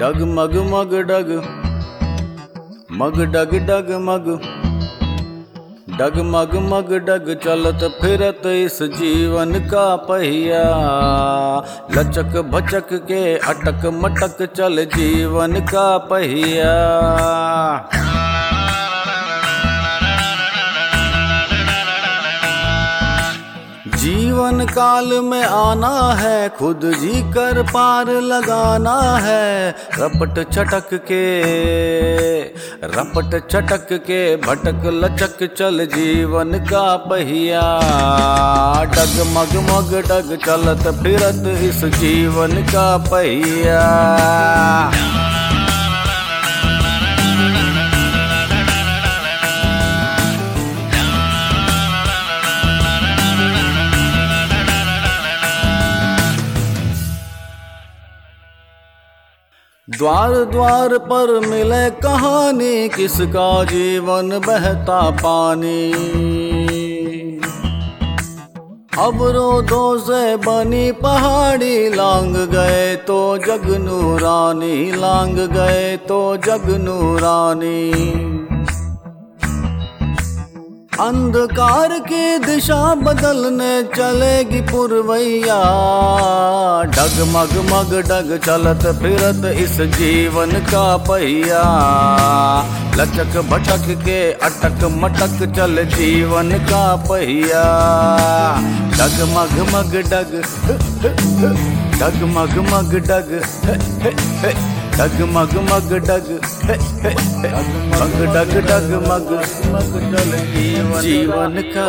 डग मग मग डग मग डग डग मग डग मग मग डग चलत फिरत इस जीवन का पहिया। लचक भचक के अटक मटक चल जीवन का पहिया। जीवन काल में आना है, खुद जी कर पार लगाना है। रपट छटक के, रपट छटक के, भटक लचक चल जीवन का पहिया। डग मग मग डग चलत फिरत इस जीवन का पहिया। द्वार द्वार पर मिले कहानी, किसका जीवन बहता पानी। अब रोदों से बनी पहाड़ी लांग गए तो जगनू रानी, लांग गए तो जगनू नूरानी अंधकार की दिशा बदलने चलेगी पुरवैया। डग मग डग चलत फिरत इस जीवन का पहिया। लचक भटक के अटक मटक चल जीवन का पहिया। डग मग डग डग मग मग डग डग मग मग डग मग डग डग मग मग चल जीवन का